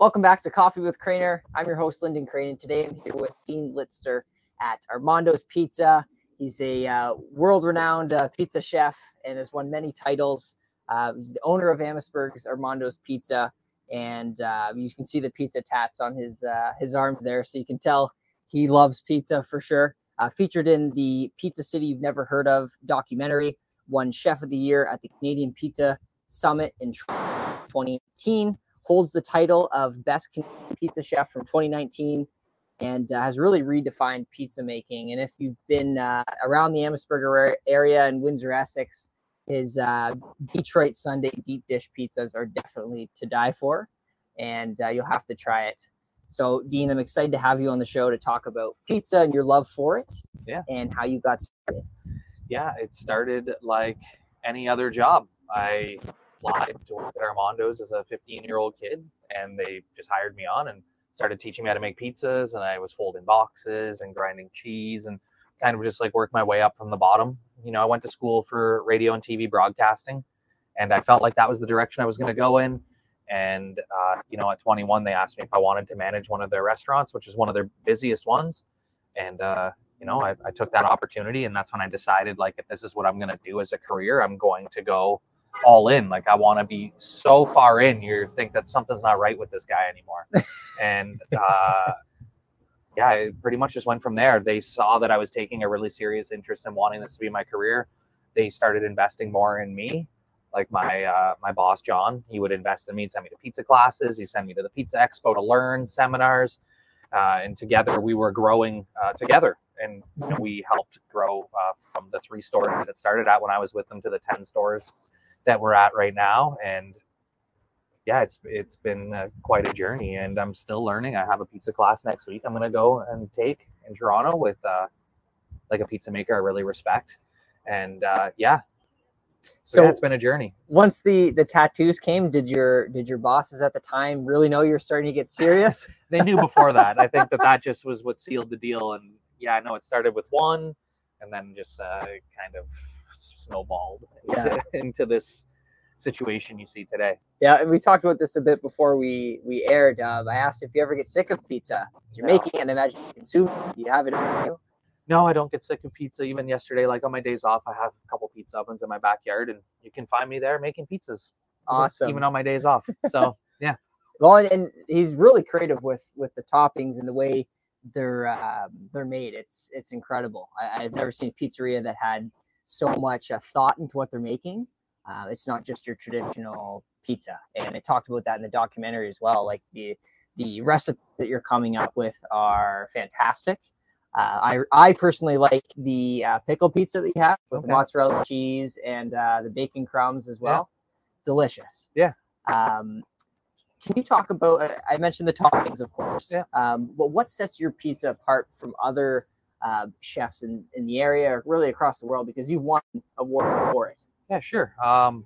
Welcome back to Coffee with Craner. I'm your host, Lyndon Craner. Today I'm here with Dean Litster at Armando's Pizza. He's a uh, world renowned uh, pizza chef and has won many titles. Uh, he's the owner of Amherstburg's Armando's Pizza. And uh, you can see the pizza tats on his uh, his arms there. So you can tell he loves pizza for sure. Uh, featured in the Pizza City You've Never Heard of documentary, won Chef of the Year at the Canadian Pizza Summit in 2018 holds the title of Best Pizza Chef from 2019 and uh, has really redefined pizza making. And if you've been uh, around the Amherstburg area and Windsor, Essex, his uh, Detroit Sunday deep dish pizzas are definitely to die for, and uh, you'll have to try it. So, Dean, I'm excited to have you on the show to talk about pizza and your love for it, yeah, and how you got started. Yeah, it started like any other job. I applied to work at Armando's as a 15 year old kid, and they just hired me on and started teaching me how to make pizzas. And I was folding boxes and grinding cheese and kind of just like work my way up from the bottom. You know, I went to school for radio and TV broadcasting, and I felt like that was the direction I was going to go in. And uh, you know, at 21, they asked me if I wanted to manage one of their restaurants, which is one of their busiest ones. And uh, you know, I, I took that opportunity, and that's when I decided, like, if this is what I'm going to do as a career, I'm going to go all in. Like I want to be so far in, you think that something's not right with this guy anymore. and uh, yeah, it pretty much just went from there. They saw that I was taking a really serious interest in wanting this to be my career. They started investing more in me. Like my uh, my boss John, he would invest in me and send me to pizza classes. He sent me to the Pizza Expo to learn seminars, uh, and together we were growing uh, together. And you know, we helped grow uh, from the three stores that started at when I was with them to the ten stores that we're at right now and yeah it's it's been uh, quite a journey and i'm still learning. I have a pizza class next week i'm going to go and take in toronto with uh, like a pizza maker i really respect and uh, yeah. So, so yeah, it's been a journey. once the the tattoos came did your did your bosses at the time really know you're starting to get serious? They knew before that. I think that that just was what sealed the deal and yeah i know it started with one and then just uh, kind of snowballed yeah. into, into, this situation you see today. Yeah, and we talked about this a bit before we we aired. Uh, I asked if you ever get sick of pizza. You're no. making it, and imagine you consume. You have it. No, I don't get sick of pizza. Even yesterday, like on my days off, I have a couple pizza ovens in my backyard, and you can find me there making pizzas. Awesome. Even on my days off. So yeah. Well, and, and he's really creative with with the toppings and the way they're uh, they're made. It's it's incredible. I, have never seen a pizzeria that had so much uh, thought into what they're making. Uh, it's not just your traditional pizza, and I talked about that in the documentary as well. Like the the recipes that you're coming up with are fantastic. Uh, I I personally like the uh, pickle pizza that you have with okay. the mozzarella cheese and uh, the bacon crumbs as well. Yeah. Delicious. Yeah. Um, can you talk about? I mentioned the toppings, of course. Yeah. Um, but what sets your pizza apart from other uh, chefs in, in the area really across the world because you've won award for it. Yeah, sure. Um,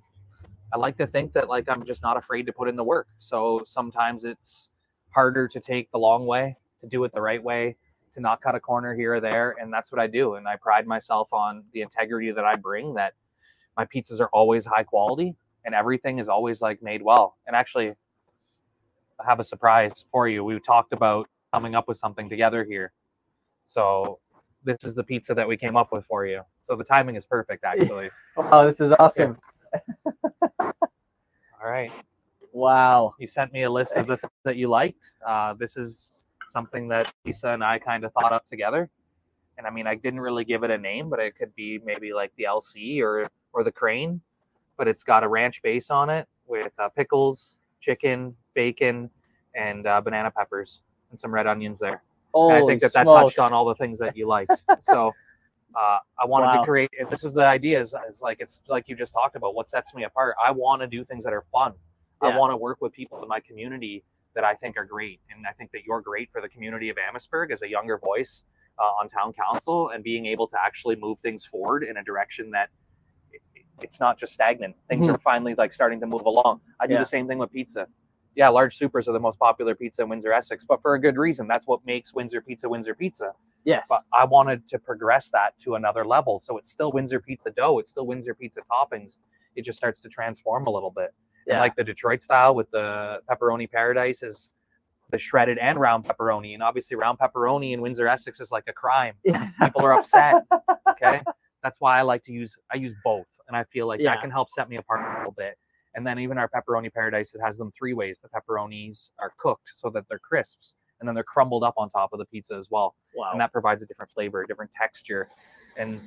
I like to think that like I'm just not afraid to put in the work. So sometimes it's harder to take the long way, to do it the right way, to not cut a corner here or there, and that's what I do. And I pride myself on the integrity that I bring. That my pizzas are always high quality and everything is always like made well. And actually, I have a surprise for you. We talked about coming up with something together here. So this is the pizza that we came up with for you. So the timing is perfect, actually. oh, this is awesome. All right. Wow. You sent me a list of the things that you liked. Uh, this is something that Lisa and I kind of thought up together. And I mean, I didn't really give it a name, but it could be maybe like the LC or or the Crane. But it's got a ranch base on it with uh, pickles, chicken, bacon, and uh, banana peppers, and some red onions there. I think that that touched on all the things that you liked. so uh, I wanted wow. to create. This was the idea. Is, is like it's like you just talked about. What sets me apart? I want to do things that are fun. Yeah. I want to work with people in my community that I think are great, and I think that you're great for the community of Amherstburg as a younger voice uh, on town council and being able to actually move things forward in a direction that it's not just stagnant. Things mm-hmm. are finally like starting to move along. I do yeah. the same thing with pizza yeah, large supers are the most popular pizza in Windsor, Essex, but for a good reason. That's what makes Windsor Pizza Windsor Pizza. Yes. But I wanted to progress that to another level. So it's still Windsor Pizza dough, it's still Windsor Pizza toppings. It just starts to transform a little bit. Yeah. And like the Detroit style with the pepperoni paradise is the shredded and round pepperoni. And obviously, round pepperoni in Windsor Essex is like a crime. Yeah. People are upset. Okay, that's why I like to use I use both, and I feel like Yeah. that can help set me apart a little bit. And then even our pepperoni paradise, it has them three ways. The pepperonis are cooked so that they're crisps, and then they're crumbled up on top of the pizza as well Wow. and that provides a different flavor, a different texture, and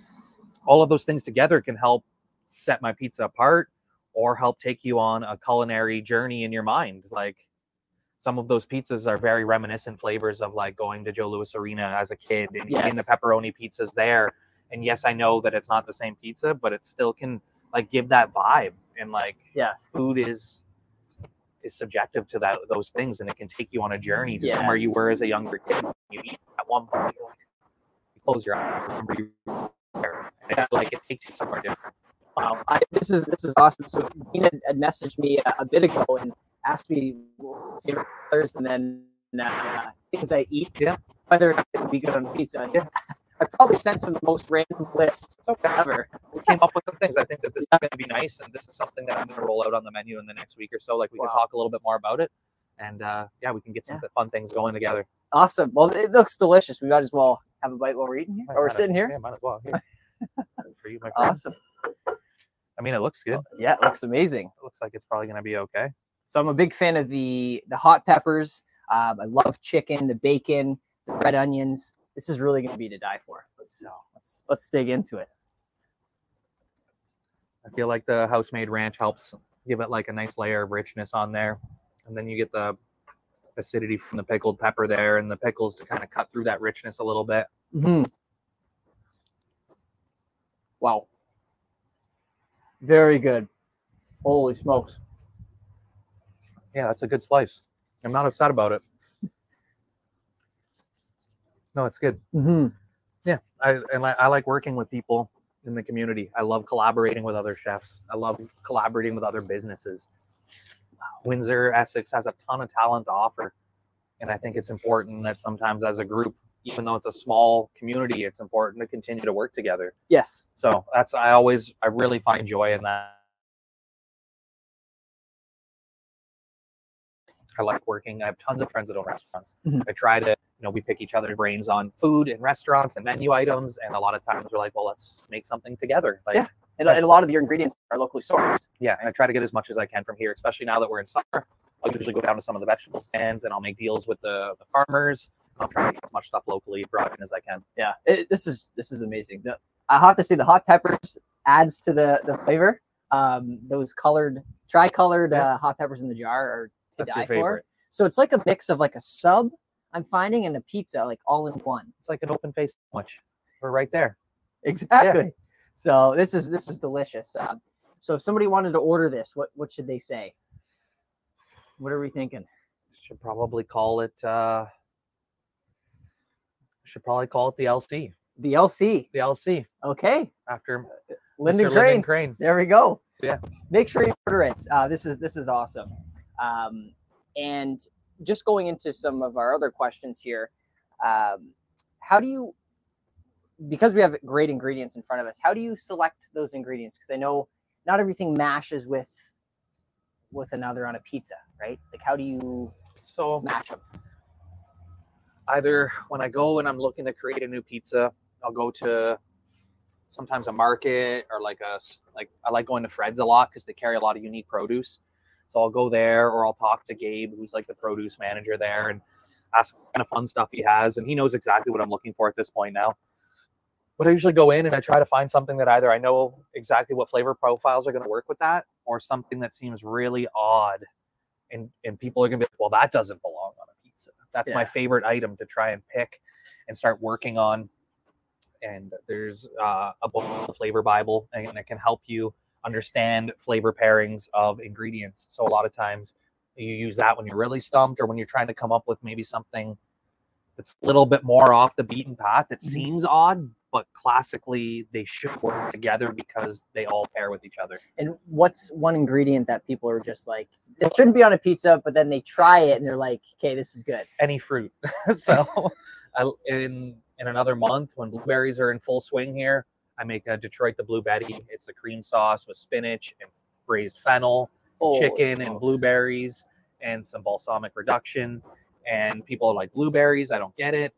all of those things together can help set my pizza apart or help take you on a culinary journey in your mind. Like some of those pizzas are very reminiscent flavors of like going to Joe Louis Arena as a kid and eating the pepperoni pizzas there. And yes, I know that it's not the same pizza, but it still can like give that vibe. And like Yeah. food is is subjective to that those things and it can take you on a journey to somewhere you were as a younger kid. You eat at one point, you're like, you close your eyes, remember you were. And it, like it takes you somewhere different. Wow, I, this is this is awesome. So had messaged me a, a bit ago and asked me what favorite colors and then uh, things I eat. Yeah. Whether or not it would be good on pizza. Yeah. I probably sent him the most random list okay. ever. We came up with some things. I think that this is going to be nice, and this is something that I'm going to roll out on the menu in the next week or so. Like we Wow. can talk a little bit more about it, and uh, yeah, we can get some fun things going together. Awesome. Well, it looks delicious. We might as well have a bite while we're eating here, or we're might as- sitting here. Yeah, might as well. Here. For you, my friend. Awesome. I mean, it looks good. Yeah, it looks amazing. It looks like it's probably going to be okay. So I'm a big fan of the the hot peppers. Um, I love chicken, the bacon, the red onions. This is really going to be to die for. So let's let's dig into it. I feel like the house-made ranch helps give it like a nice layer of richness on there, and then you get the acidity from the pickled pepper there, and the pickles to kind of cut through that richness a little bit. Mhm. Wow. Very good. Holy smokes. Yeah, that's a good slice. I'm not upset about it. No, it's good. Mm-hmm. Yeah, I and I, I like working with people in the community. I love collaborating with other chefs. I love collaborating with other businesses. Windsor Essex has a ton of talent to offer, and I think it's important that sometimes as a group, even though it's a small community, it's important to continue to work together. Yes. So that's I always I really find joy in that. I like working. I have tons of friends that own restaurants. Mhm. I try to, you know, we pick each other's brains on food and restaurants and menu items. And a lot of times we're like, well, let's make something together. Like, Yeah. And, and a lot of your ingredients are locally sourced. yeah, and I try to get as much as I can from here, especially now that we're in summer. I'll usually go down to some of the vegetable stands and I'll make deals with the, the farmers. I'll try to get as much stuff locally brought in as I can. Yeah. It, this is this is amazing. The, I have to say the hot peppers adds to the the flavor. Um, those colored tri-colored uh, hot peppers in the jar are to That's die for. So it's like a mix of like a sub I'm finding in a pizza like all in one. It's like an open face sandwich. We're right there. Exactly. So this is this is delicious. Uh, so if somebody wanted to order this, what what should they say? What are we thinking? Should probably call it. uh Should probably call it the LC. The LC. The LC Okay. after Lyndon Mr. Crane. Lyndon Crane. There we go. Yeah. Make sure you order it. Uh, this is this is awesome. Um, and just going into some of our other questions here, um, how do you, because we have great ingredients in front of us, how do you select those ingredients? Because I know not everything mashes with with another on a pizza, right? Like how do you So match them? either when I go and I'm looking to create a new pizza, I'll go to sometimes a market or like a like I like going to Fred's a lot because they carry a lot of unique produce. So I'll go there or I'll talk to Gabe, who's like the produce manager there, and ask what kind of fun stuff he has, and he knows exactly what I'm looking for at this point now. But I usually go in and I try to find something that either I know exactly what flavor profiles are going to work with that, or something that seems really odd, and and people are going to be like, well, that doesn't belong on a pizza. That's my favorite item to try and pick and start working on. And there's uh, a book, the Flavor Bible, and it can help you understand flavor pairings of ingredients. So a lot of times you use that when you're really stumped or when you're trying to come up with maybe something that's a little bit more off the beaten path that Mhm. seems odd, but classically they should work together because they all pair with each other. And what's one ingredient that people are just like, it shouldn't be on a pizza, but then they try it and they're like, okay, this is good. Any fruit. so I, in in another month when blueberries are in full swing here, I make a Detroit the Blue Betty. It's a cream sauce with spinach and braised fennel, oh, Holy chicken and blueberries and some balsamic reduction and people are like blueberries. I don't get it,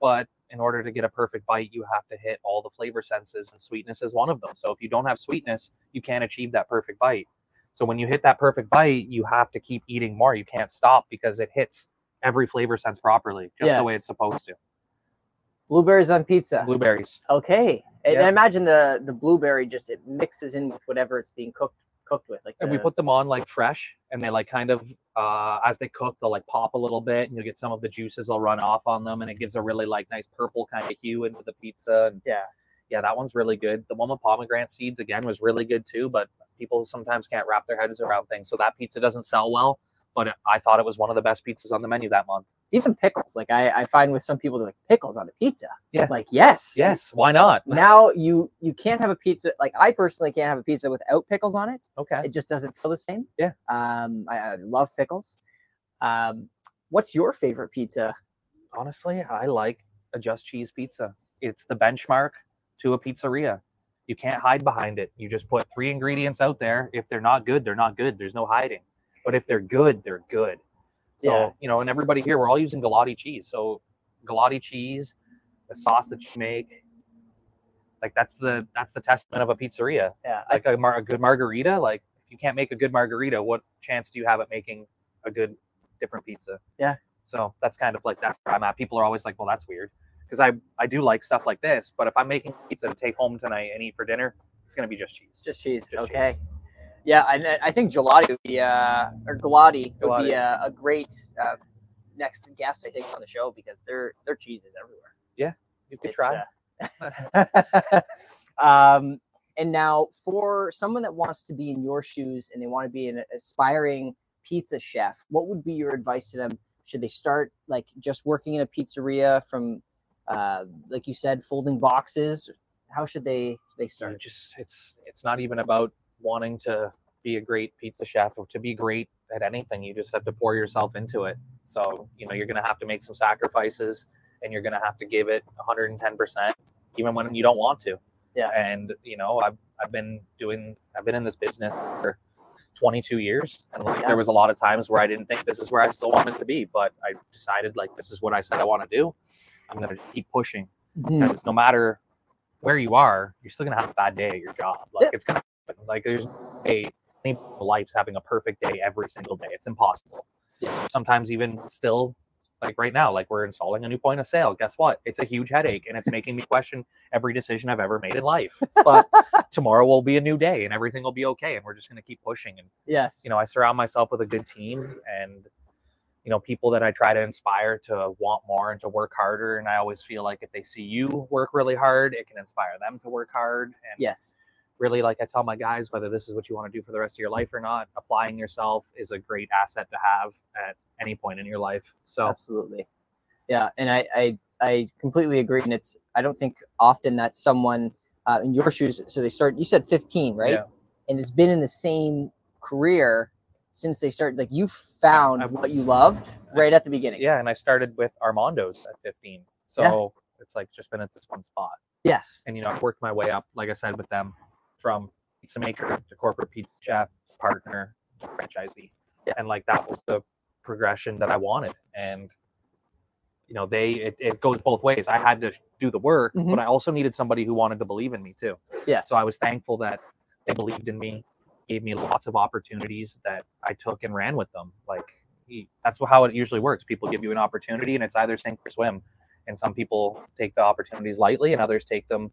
but in order to get a perfect bite, you have to hit all the flavor senses, and sweetness is one of them. So if you don't have sweetness, you can't achieve that perfect bite. So when you hit that perfect bite, you have to keep eating more. You can't stop because it hits every flavor sense properly, just the way it's supposed to. Blueberries on pizza. Blueberries. Okay. And Yeah. I imagine the the blueberry just it mixes in with whatever it's being cooked cooked with. Like And we put them on like fresh, and they like kind of uh, as they cook, they'll like pop a little bit, and you'll get some of the juices will run off on them, and it gives a really like nice purple kind of hue into the pizza. And yeah. yeah, that one's really good. The one with pomegranate seeds again was really good too, but people sometimes can't wrap their heads around things, so that pizza doesn't sell well. But I thought it was one of the best pizzas on the menu that month. Even pickles. Like I, I find with some people they're like pickles on a pizza. Yeah. Like yes. Yes, why not? Now you you can't have a pizza like I personally can't have a pizza without pickles on it. Okay. It just doesn't feel the same. Yeah. Um I, I love pickles. Um what's your favorite pizza? honestly, I like a just cheese pizza. It's the benchmark to a pizzeria. You can't hide behind it. You just put three ingredients out there. If they're not good, they're not good. There's no hiding. But if they're good, they're good. So, Yeah. you know, and everybody here, we're all using Galati cheese. So, Galati cheese, the sauce that you make, like that's the that's the testament of a pizzeria. Yeah. Like a, mar- a good margarita, like if you can't make a good margarita, what chance do you have at making a good different pizza? Yeah. So that's kind of like that's where I'm at. People are always like, "Well, that's weird," because I I do like stuff like this. But if I'm making pizza to take home tonight and eat for dinner, it's gonna be just cheese. just cheese. Just okay. cheese. Yeah, I, I think gelati would be uh or gelati would be Galati. a, great uh, next guest I think on the show because their their cheese is everywhere. Yeah, you could It's, try. uh, um, and now, for someone that wants to be in your shoes and they want to be an aspiring pizza chef, what would be your advice to them? Should they start like just working in a pizzeria from, uh, like you said, folding boxes? How should they they start? just it's it's not even about wanting to be a great pizza chef or to be great at anything. You just have to pour yourself into it. So you know you're gonna have to make some sacrifices, and you're gonna have to give it 110 percent, even when you don't want to. Yeah. And you know I've I've been doing I've been in this business for 22 years, and like Yeah. there was a lot of times where I didn't think this is where I still wanted to be, but I decided like this is what I said I want to do. I'm gonna keep pushing Mhm. because no matter where you are, you're still gonna have a bad day at your job. Like Yeah. it's gonna happen. Like there's a any life's having a perfect day every single day. It's impossible. Sometimes even still, like right now, like we're installing a new point of sale. Guess what? It's a huge headache and it's making me question every decision I've ever made in life. But tomorrow will be a new day and everything will be okay. And we're just gonna keep pushing. And Yes. you know, I surround myself with a good team and you know, people that I try to inspire to want more and to work harder. And I always feel like if they see you work really hard, it can inspire them to work hard. And Yes. Really, like I tell my guys, whether this is what you want to do for the rest of your life or not, applying yourself is a great asset to have at any point in your life. So absolutely yeah and I, I i completely agree and it's i don't think often that someone uh, in your shoes so they start you said 15 right Yeah. and it's been in the same career since they started like you found what you loved right at the beginning yeah, and I started with Armando's at 15. So it's like just been at this one spot. yes and you know, I've worked my way up, like I said, with them from pizza maker to corporate pizza chef, partner, franchisee, Yeah. and like that was the progression that I wanted. And you know, they it, it goes both ways. I had to do the work, Mhm. but I also needed somebody who wanted to believe in me too. yeah So I was thankful that they believed in me, gave me lots of opportunities that I took and ran with them. Like he- that's how it usually works. People give you an opportunity, and it's either sink or swim. And some people take the opportunities lightly, and others take them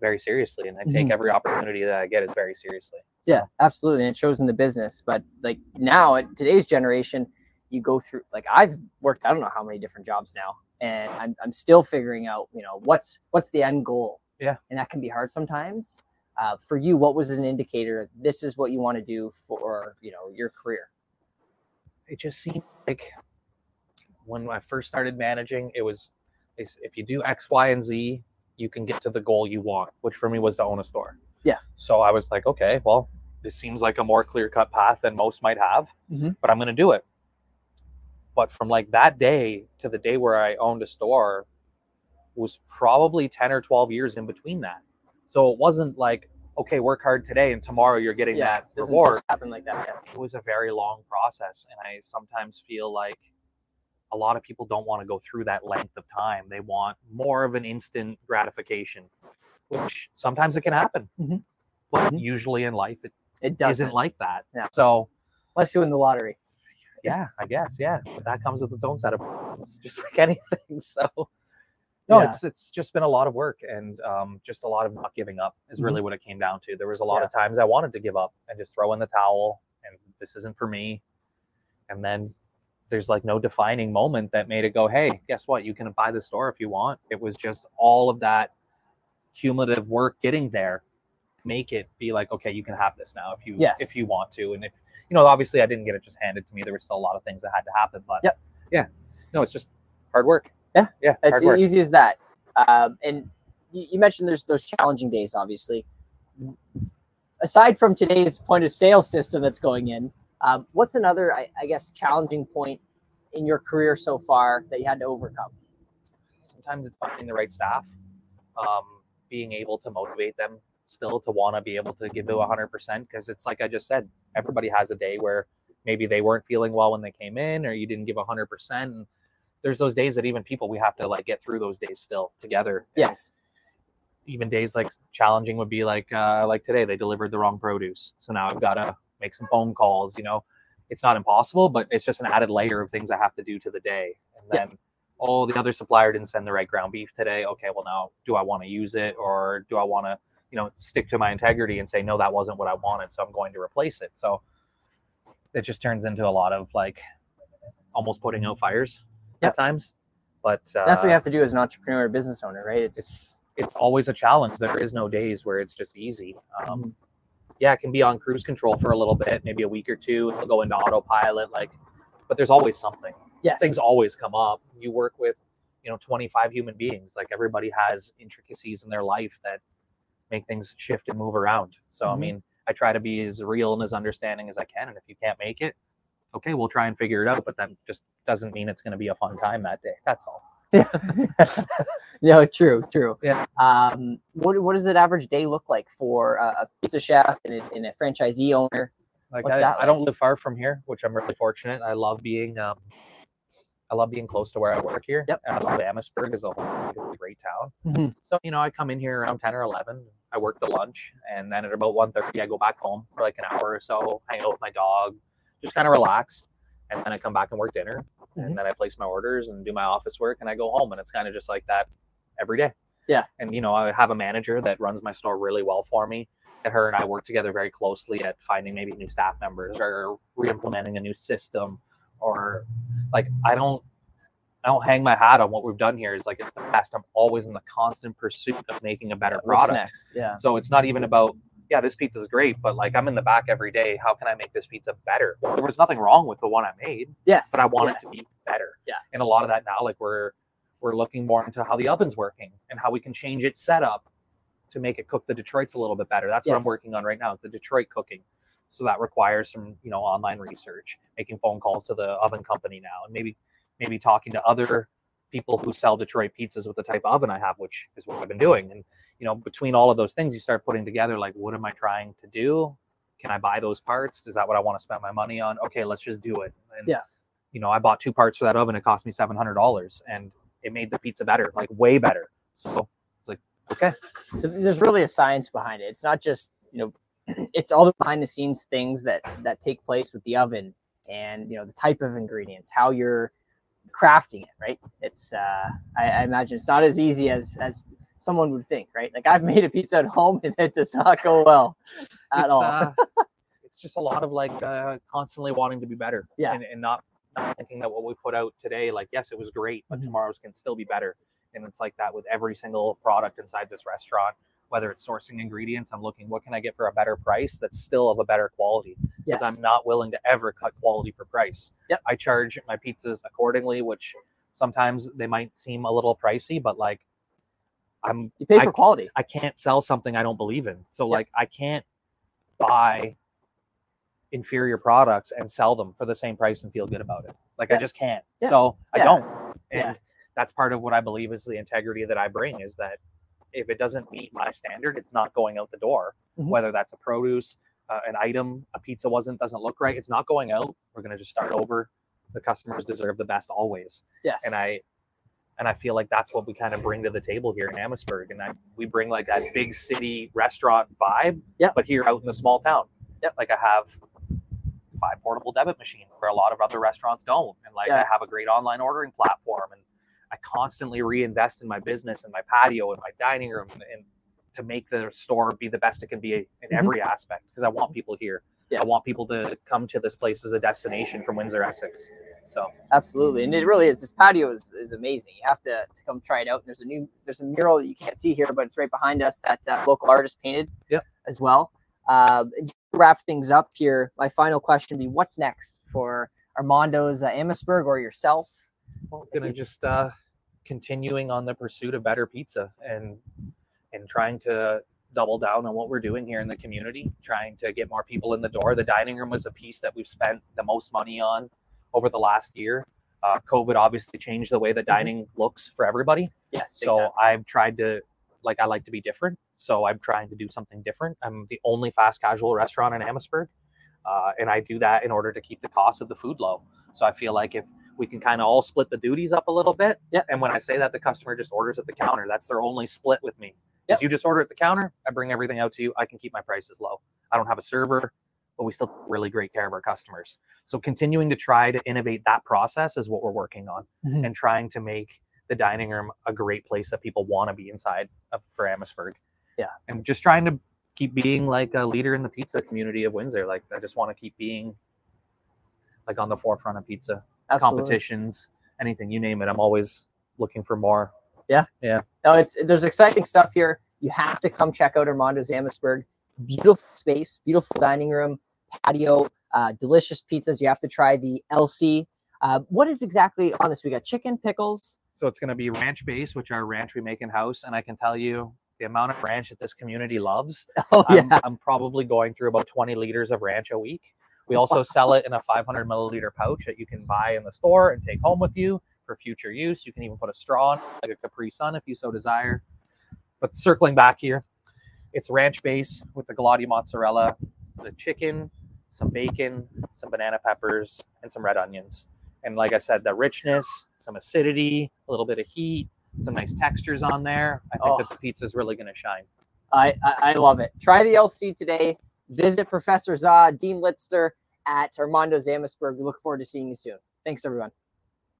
very seriously. And I take Mhm. every opportunity that I get as very seriously. yeah absolutely and it shows in the business but like now at today's generation you go through like i've worked i don't know how many different jobs now and i'm, I'm still figuring out you know what's what's the end goal Yeah. and that can be hard sometimes uh, for you what was an indicator this is what you want to do for you know your career It just seemed like when I first started managing, it was if you do X, Y, and Z, you can get to the goal you want, which for me was to own a store. Yeah. So I was like, okay, well, this seems like a more clear cut path than most might have, Mhm. but I'm going to do it. But from like that day to the day where I owned a store was probably 10 or 12 years in between that. So it wasn't like, okay, work hard today and tomorrow you're getting yeah that reward happen like that it was a very long process and i sometimes feel like a lot of people don't want to go through that length of time. They want more of an instant gratification, which sometimes it can happen. Mhm. But Mhm. usually in life, it It doesn't, not like that. Yeah. So, unless you win the lottery. yeah, I guess, yeah, that comes with its own set of problems, just like anything. So, no, Yeah. it's it's just been a lot of work and um, just a lot of not giving up is really what it came down to. There was a lot of times I wanted to give up and just throw in the towel, and this isn't for me. And then there's like no defining moment that made it go, hey, guess what? You can buy the store if you want. It was just all of that cumulative work getting there. Make it be like, okay, you can have this now if you Yes. if you want to. And if you know, obviously I didn't get it just handed to me. There were still a lot of things that had to happen. But Yep. yeah. No, it's just hard work. Yeah. Yeah. It's easy as that. Um, and you, you mentioned there's those challenging days, obviously. Aside from today's point of sale system that's going in, um, what's another, I, I guess, challenging point in your career so far that you had to overcome? sometimes it's finding the right staff um, being able to motivate them still to want to be able to give it 100% because it's like i just said everybody has a day where maybe they weren't feeling well when they came in or you didn't give 100% and there's those days that even people we have to like get through those days still together And Yes. even days like challenging would be like uh, like today they delivered the wrong produce so now i've got to make some phone calls you know it's not impossible but it's just an added layer of things i have to do to the day and Yeah. then oh the other supplier didn't send the right ground beef today okay well now do i want to use it or do i want to you know stick to my integrity and say no that wasn't what i wanted so i'm going to replace it so it just turns into a lot of like almost putting out fires Yep. at times but uh, That's what you have to do as an entrepreneur or business owner, right? It's, it's it's always a challenge. There is no days where it's just easy. Um, Mhm. Yeah, it can be on cruise control for a little bit, maybe a week or two. It'll go into autopilot, like, but there's always something. yes. Things always come up. You work with, you know, 25 human beings. Like everybody has intricacies in their life that make things shift and move around. So I Mhm. mean, I try to be as real and as understanding as I can. And if you can't make it, okay, we'll try and figure it out. But that just doesn't mean it's going to be a fun time that day. That's all. no, true, true. Yeah. Um, what what does an average day look like for a, a pizza chef and a, and a franchisee owner? Like I, that I don't live far from here, which I'm really fortunate. I love being um, I love being close to where I work here. Yep. And I love Amherstburg as a whole. It's a great town. Mhm. So you know, I come in here around ten or eleven. I work the lunch, and then at about 1.30, I go back home for like an hour or so, hang out with my dog, just kind of relax, and then I come back and work dinner, And mm-hmm. then I place my orders and do my office work, and I go home, and it's kind of just like that every day. Yeah. And you know, I have a manager that runs my store really well for me and her and I work together very closely at finding maybe new staff members or re-implementing a new system or like I don't I don't hang my hat on what we've done here. It's like it's the past. I'm always in the constant pursuit of making a better What's product. next? Yeah. So it's not even about yeah, this pizza is great, but like I'm in the back every day. How can I make this pizza better? There was nothing wrong with the one I made, Yes. but I want yeah. it to be better. Yeah. And a lot of that now, like we're we're looking more into how the oven's working and how we can change its setup to make it cook the Detroits a little bit better. That's what I'm working on right now is the Detroit cooking. So that requires some, you know, online research, making phone calls to the oven company now, and maybe maybe talking to other people who sell Detroit pizzas with the type of oven I have, which is what I've been doing. And you know, between all of those things, you start putting together like, what am I trying to do? Can I buy those parts? Is that what I want to spend my money on? Okay, let's just do it. And, Yeah. You know, I bought two parts for that oven. It cost me seven hundred dollars, and it made the pizza better, like way better. So it's like, okay, So there's really a science behind it. It's not just you know, it's all the behind the scenes things that that take place with the oven and you know the type of ingredients, how you're crafting it. Right? It's uh, I, I imagine it's not as easy as as someone would think. Right? Like I've made a pizza at home and it does not go well at it's, all. Uh, it's just a lot of like uh, constantly wanting to be better. Yeah. And, and not, not thinking that what we put out today, like, yes, it was great, but Mhm. tomorrow's can still be better. And it's like that with every single product inside this restaurant, whether it's sourcing ingredients, I'm looking, what can I get for a better price that's still of a better quality? yes. Because I'm not willing to ever cut quality for price. Yep. I charge my pizzas accordingly, which sometimes they might seem a little pricey, but like, I'm you pay I- for quality. I can't sell something I don't believe in. So Yeah. like I can't buy inferior products and sell them for the same price and feel good about it. Like Yeah. I just can't. Yeah. So I Yeah. don't. And that's part of what I believe is the integrity that I bring is that if it doesn't meet my standard, it's not going out the door. Mhm. Whether that's a produce, uh, an item, a pizza wasn't doesn't look right, it's not going out. We're gonna just start over. the customers deserve the best always. Yes. And I and I feel like that's what we kind of bring to the table here in Amherstburg. And I, we bring like that big city restaurant vibe, Yeah. but here out in the small town. Yep. Like I have five portable debit machine where a lot of other restaurants don't. And like Yeah. I have a great online ordering platform and I constantly reinvest in my business and my patio and my dining room and, and to make the store be the best it can be in Mhm. every aspect because I want people here. yes. I want people to come to this place as a destination from Windsor, Essex. So Absolutely, and it really is. This patio is, is amazing. You have to, to come try it out. There's a new there's a mural that you can't see here, but it's right behind us that uh, local artist painted. Yep. As well. And to wrap things up here. My final question would be: What's next for Armando's uh, Amherstburg or yourself? Well, gonna just uh, continuing on the pursuit of better pizza and and trying to double down on what we're doing here in the community, trying to get more people in the door. The dining room was a piece that we've spent the most money on over the last year. Uh, COVID obviously changed the way the dining looks for everybody. Yes. So time. I've tried to, like, I like to be different. So I'm trying to do something different. I'm the only fast casual restaurant in Amherstburg. Uh, and I do that in order to keep the cost of the food low. So I feel like if we can kind of all split the duties up a little bit. Yeah. And when I say that, the customer just orders at the counter. That's their only split with me. Yep. If you just order at the counter, I bring everything out to you. I can keep my prices low. I don't have a server, but we still take really great care of our customers. So continuing to try to innovate that process is what we're working on Mhm. and trying to make the dining room a great place that people want to be inside of for Amherstburg. Yeah. And just trying to keep being like a leader in the pizza community of Windsor. Like I just want to keep being like on the forefront of pizza Absolutely. competitions, anything you name it. I'm always looking for more. Yeah, yeah. No, it's there's exciting stuff here. You have to come check out Armando's Amherstburg. Beautiful space, beautiful dining room, patio, uh, delicious pizzas. You have to try the LC. Uh, what is exactly on this? We got chicken, pickles. So it's going to be ranch base, which are ranch we make in house, and I can tell you the amount of ranch that this community loves. Oh I'm, yeah, I'm probably going through about 20 liters of ranch a week. We also sell it in a 500 milliliter pouch that you can buy in the store and take home with you for future use. You can even put a straw in, like a Capri Sun, if you so desire. But circling back here, it's ranch base with the Galati mozzarella, the chicken, some bacon, some banana peppers, and some red onions. And like I said, the richness, some acidity, a little bit of heat, some nice textures on there. I think that Oh. the pizza is really going to shine. I, I I love it. Try the LC today. Visit Professor Zaaa, Dean Litster at Armando's Amherstburg. We look forward to seeing you soon. Thanks everyone.